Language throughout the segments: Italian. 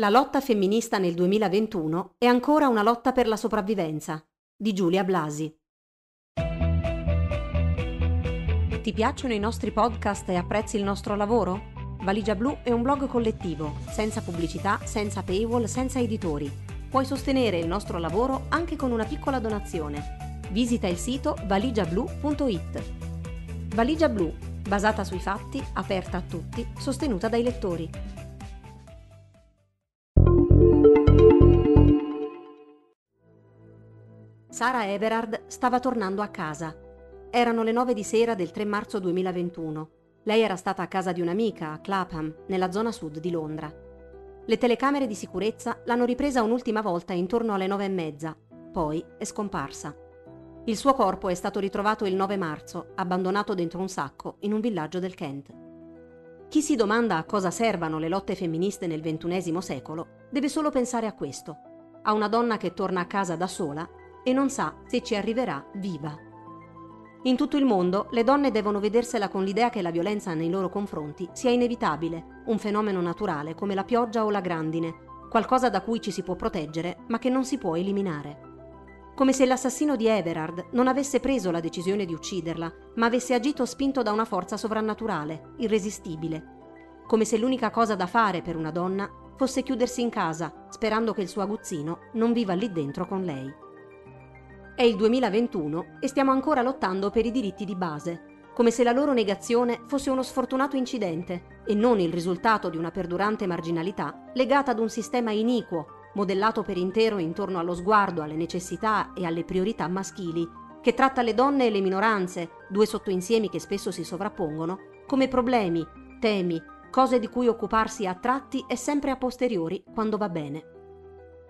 La lotta femminista nel 2021 è ancora una lotta per la sopravvivenza di Giulia Blasi. Ti piacciono i nostri podcast e apprezzi il nostro lavoro? Valigia Blu è un blog collettivo, senza pubblicità, senza paywall, senza editori. Puoi sostenere il nostro lavoro anche con una piccola donazione. Visita il sito valigiablu.it. Valigia Blu, basata sui fatti, aperta a tutti, sostenuta dai lettori. Sara Everard stava tornando a casa. Erano le nove di sera del 3 marzo 2021. Lei era stata a casa di un'amica a Clapham, nella zona sud di Londra. Le telecamere di sicurezza l'hanno ripresa un'ultima volta intorno alle nove e mezza, poi è scomparsa. Il suo corpo è stato ritrovato il 9 marzo, abbandonato dentro un sacco in un villaggio del Kent. Chi si domanda a cosa servano le lotte femministe nel XXI secolo deve solo pensare a questo, a una donna che torna a casa da sola e non sa se ci arriverà viva. In tutto il mondo le donne devono vedersela con l'idea che la violenza nei loro confronti sia inevitabile, un fenomeno naturale come la pioggia o la grandine, qualcosa da cui ci si può proteggere ma che non si può eliminare. Come se l'assassino di Everard non avesse preso la decisione di ucciderla, ma avesse agito spinto da una forza sovrannaturale, irresistibile. Come se l'unica cosa da fare per una donna fosse chiudersi in casa, sperando che il suo aguzzino non viva lì dentro con lei. È il 2021 e stiamo ancora lottando per i diritti di base, come se la loro negazione fosse uno sfortunato incidente e non il risultato di una perdurante marginalità legata ad un sistema iniquo, modellato per intero intorno allo sguardo, alle necessità e alle priorità maschili, che tratta le donne e le minoranze, due sottoinsiemi che spesso si sovrappongono, come problemi, temi, cose di cui occuparsi a tratti e sempre a posteriori quando va bene.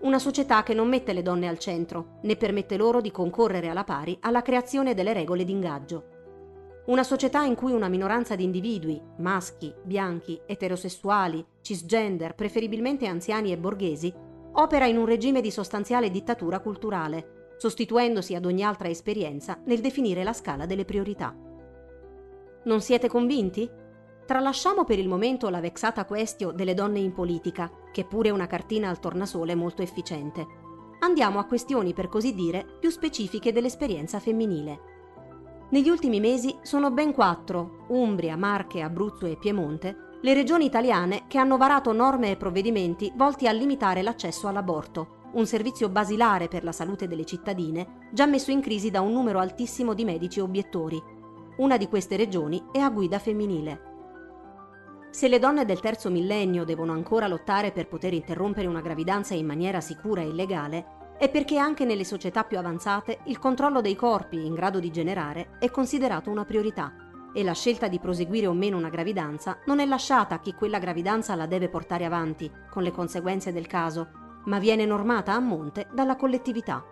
Una società che non mette le donne al centro, né permette loro di concorrere alla pari alla creazione delle regole d'ingaggio. Una società in cui una minoranza di individui, maschi, bianchi, eterosessuali, cisgender, preferibilmente anziani e borghesi, opera in un regime di sostanziale dittatura culturale, sostituendosi ad ogni altra esperienza nel definire la scala delle priorità. Non siete convinti? Tralasciamo per il momento la vexata questio delle donne in politica, che pure una cartina al tornasole molto efficiente. Andiamo a questioni, per così dire, più specifiche dell'esperienza femminile. Negli ultimi mesi sono ben quattro, Umbria, Marche, Abruzzo e Piemonte, le regioni italiane che hanno varato norme e provvedimenti volti a limitare l'accesso all'aborto, un servizio basilare per la salute delle cittadine, già messo in crisi da un numero altissimo di medici obiettori. Una di queste regioni è a guida femminile. Se le donne del terzo millennio devono ancora lottare per poter interrompere una gravidanza in maniera sicura e legale, è perché anche nelle società più avanzate il controllo dei corpi in grado di generare è considerato una priorità e la scelta di proseguire o meno una gravidanza non è lasciata a chi quella gravidanza la deve portare avanti, con le conseguenze del caso, ma viene normata a monte dalla collettività.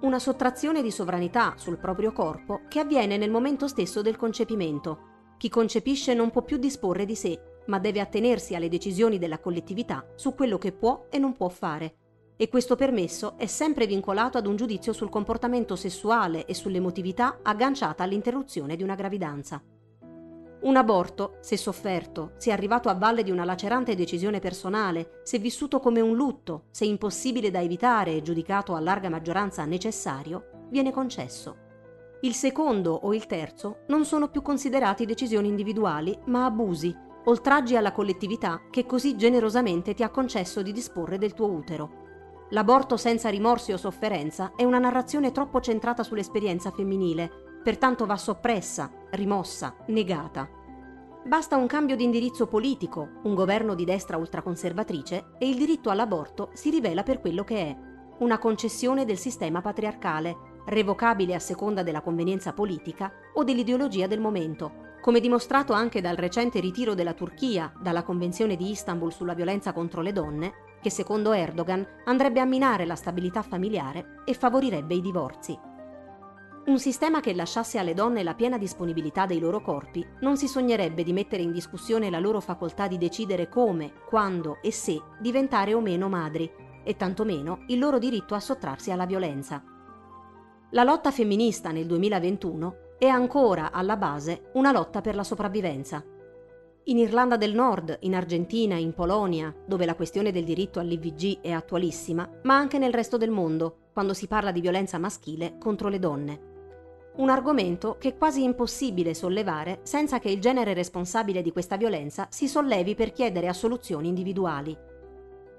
Una sottrazione di sovranità sul proprio corpo che avviene nel momento stesso del concepimento chi concepisce non può più disporre di sé, ma deve attenersi alle decisioni della collettività su quello che può e non può fare. E questo permesso è sempre vincolato ad un giudizio sul comportamento sessuale e sull'emotività agganciata all'interruzione di una gravidanza. Un aborto, se sofferto, se arrivato a valle di una lacerante decisione personale, se vissuto come un lutto, se impossibile da evitare e giudicato a larga maggioranza necessario, viene concesso. Il secondo o il terzo non sono più considerati decisioni individuali, ma abusi, oltraggi alla collettività che così generosamente ti ha concesso di disporre del tuo utero. L'aborto senza rimorsi o sofferenza è una narrazione troppo centrata sull'esperienza femminile, pertanto va soppressa, rimossa, negata. Basta un cambio di indirizzo politico, un governo di destra ultraconservatrice e il diritto all'aborto si rivela per quello che è, una concessione del sistema patriarcale, revocabile a seconda della convenienza politica o dell'ideologia del momento, come dimostrato anche dal recente ritiro della Turchia dalla Convenzione di Istanbul sulla violenza contro le donne, che secondo Erdogan andrebbe a minare la stabilità familiare e favorirebbe i divorzi. Un sistema che lasciasse alle donne la piena disponibilità dei loro corpi non si sognerebbe di mettere in discussione la loro facoltà di decidere come, quando e se diventare o meno madri, e tantomeno il loro diritto a sottrarsi alla violenza. La lotta femminista nel 2021 è ancora alla base una lotta per la sopravvivenza. In Irlanda del Nord, in Argentina, in Polonia, dove la questione del diritto all'IVG è attualissima, ma anche nel resto del mondo, quando si parla di violenza maschile contro le donne. Un argomento che è quasi impossibile sollevare senza che il genere responsabile di questa violenza si sollevi per chiedere assoluzioni individuali.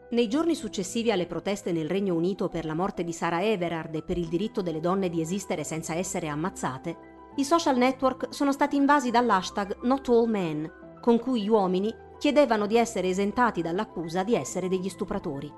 Nei giorni successivi alle proteste nel Regno Unito per la morte di Sarah Everard e per il diritto delle donne di esistere senza essere ammazzate, i social network sono stati invasi dall'hashtag Not All Men, con cui gli uomini chiedevano di essere esentati dall'accusa di essere degli stupratori.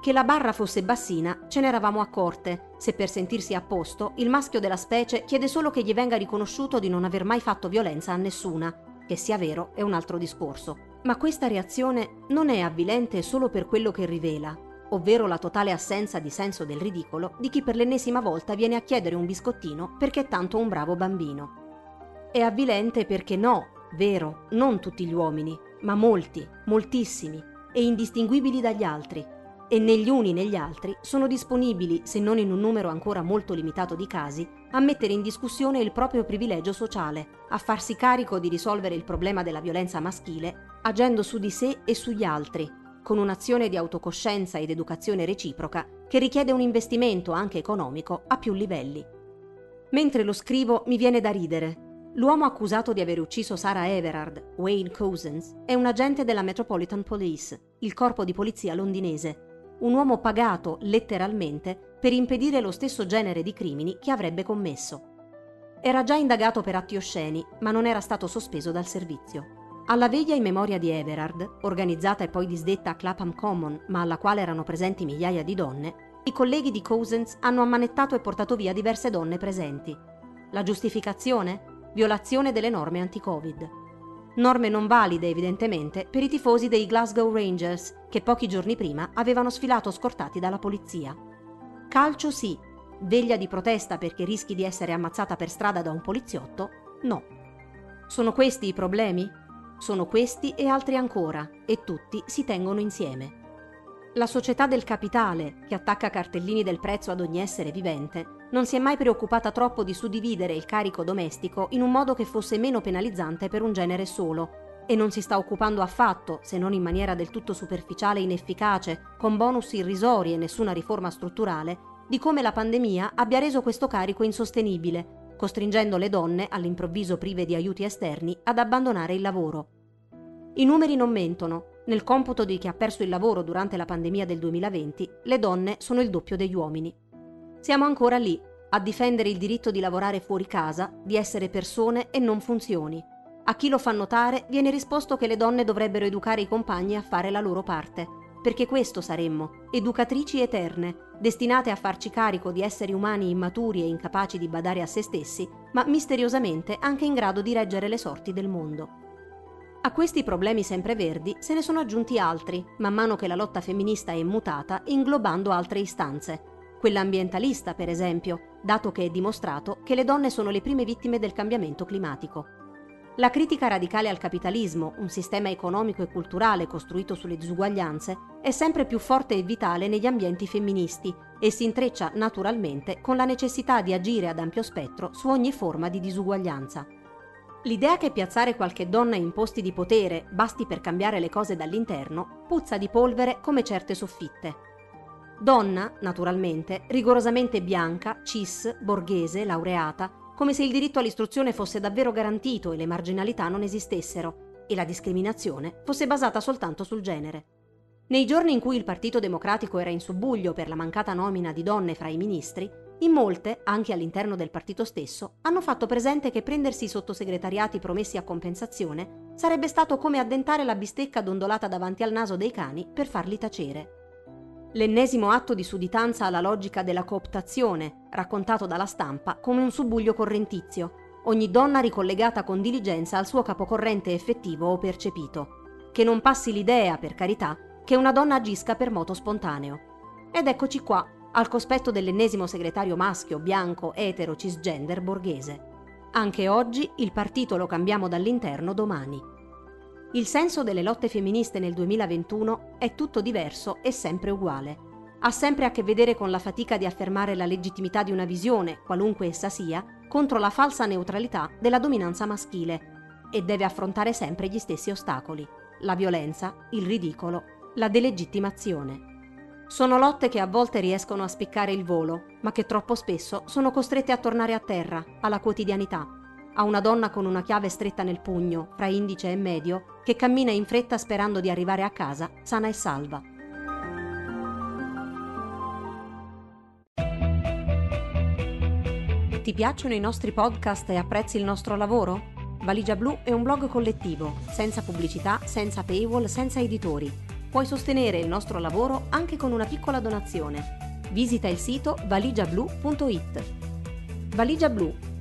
Che la barra fosse bassina ce n'eravamo accorte, se per sentirsi a posto il maschio della specie chiede solo che gli venga riconosciuto di non aver mai fatto violenza a nessuna, che sia vero è un altro discorso. Ma questa reazione non è avvilente solo per quello che rivela, ovvero la totale assenza di senso del ridicolo di chi per l'ennesima volta viene a chiedere un biscottino perché è tanto un bravo bambino. È avvilente perché no, vero, non tutti gli uomini, ma molti, moltissimi, e indistinguibili dagli altri, e negli uni negli altri sono disponibili, se non in un numero ancora molto limitato di casi, a mettere in discussione il proprio privilegio sociale, a farsi carico di risolvere il problema della violenza maschile, agendo su di sé e sugli altri, con un'azione di autocoscienza ed educazione reciproca che richiede un investimento anche economico a più livelli. Mentre lo scrivo mi viene da ridere. L'uomo accusato di aver ucciso Sarah Everard, Wayne Cousins, è un agente della Metropolitan Police, il corpo di polizia londinese, un uomo pagato, letteralmente, per impedire lo stesso genere di crimini che avrebbe commesso. Era già indagato per atti osceni, ma non era stato sospeso dal servizio. Alla veglia in memoria di Everard, organizzata e poi disdetta a Clapham Common, ma alla quale erano presenti migliaia di donne, i colleghi di Cousins hanno ammanettato e portato via diverse donne presenti. La giustificazione? Violazione delle norme anti-Covid norme non valide evidentemente per i tifosi dei Glasgow Rangers che pochi giorni prima avevano sfilato scortati dalla polizia. Calcio sì, veglia di protesta perché rischi di essere ammazzata per strada da un poliziotto? No. Sono questi i problemi? Sono questi e altri ancora, e tutti si tengono insieme. La società del capitale, che attacca cartellini del prezzo ad ogni essere vivente, non si è mai preoccupata troppo di suddividere il carico domestico in un modo che fosse meno penalizzante per un genere solo, e non si sta occupando affatto, se non in maniera del tutto superficiale e inefficace, con bonus irrisori e nessuna riforma strutturale, di come la pandemia abbia reso questo carico insostenibile, costringendo le donne, all'improvviso prive di aiuti esterni, ad abbandonare il lavoro. I numeri non mentono, nel computo di chi ha perso il lavoro durante la pandemia del 2020, le donne sono il doppio degli uomini. Siamo ancora lì, a difendere il diritto di lavorare fuori casa, di essere persone e non funzioni. A chi lo fa notare viene risposto che le donne dovrebbero educare i compagni a fare la loro parte, perché questo saremmo, educatrici eterne, destinate a farci carico di esseri umani immaturi e incapaci di badare a se stessi, ma misteriosamente anche in grado di reggere le sorti del mondo. A questi problemi sempreverdi se ne sono aggiunti altri, man mano che la lotta femminista è mutata, inglobando altre istanze. Quella ambientalista, per esempio, dato che è dimostrato che le donne sono le prime vittime del cambiamento climatico. La critica radicale al capitalismo, un sistema economico e culturale costruito sulle disuguaglianze, è sempre più forte e vitale negli ambienti femministi e si intreccia naturalmente con la necessità di agire ad ampio spettro su ogni forma di disuguaglianza. L'idea che piazzare qualche donna in posti di potere basti per cambiare le cose dall'interno puzza di polvere come certe soffitte. Donna, naturalmente, rigorosamente bianca, cis, borghese, laureata, come se il diritto all'istruzione fosse davvero garantito e le marginalità non esistessero, e la discriminazione fosse basata soltanto sul genere. Nei giorni in cui il Partito Democratico era in subbuglio per la mancata nomina di donne fra i ministri, in molte, anche all'interno del partito stesso, hanno fatto presente che prendersi i sottosegretariati promessi a compensazione sarebbe stato come addentare la bistecca dondolata davanti al naso dei cani per farli tacere. L'ennesimo atto di sudditanza alla logica della cooptazione, raccontato dalla stampa come un subbuglio correntizio, ogni donna ricollegata con diligenza al suo capocorrente effettivo o percepito. Che non passi l'idea, per carità, che una donna agisca per moto spontaneo. Ed eccoci qua, al cospetto dell'ennesimo segretario maschio, bianco, etero, cisgender, borghese. Anche oggi il partito lo cambiamo dall'interno domani. Il senso delle lotte femministe nel 2021 è tutto diverso e sempre uguale. Ha sempre a che vedere con la fatica di affermare la legittimità di una visione, qualunque essa sia, contro la falsa neutralità della dominanza maschile. e deve affrontare sempre gli stessi ostacoli, la violenza, il ridicolo, la delegittimazione. Sono lotte che a volte riescono a spiccare il volo, ma che troppo spesso sono costrette a tornare a terra, alla quotidianità, a una donna con una chiave stretta nel pugno, fra indice e medio, che cammina in fretta sperando di arrivare a casa sana e salva. Ti piacciono i nostri podcast e apprezzi il nostro lavoro? Valigia Blu è un blog collettivo, senza pubblicità, senza paywall, senza editori. Puoi sostenere il nostro lavoro anche con una piccola donazione. Visita il sito valigiablu.it. Valigia Blu,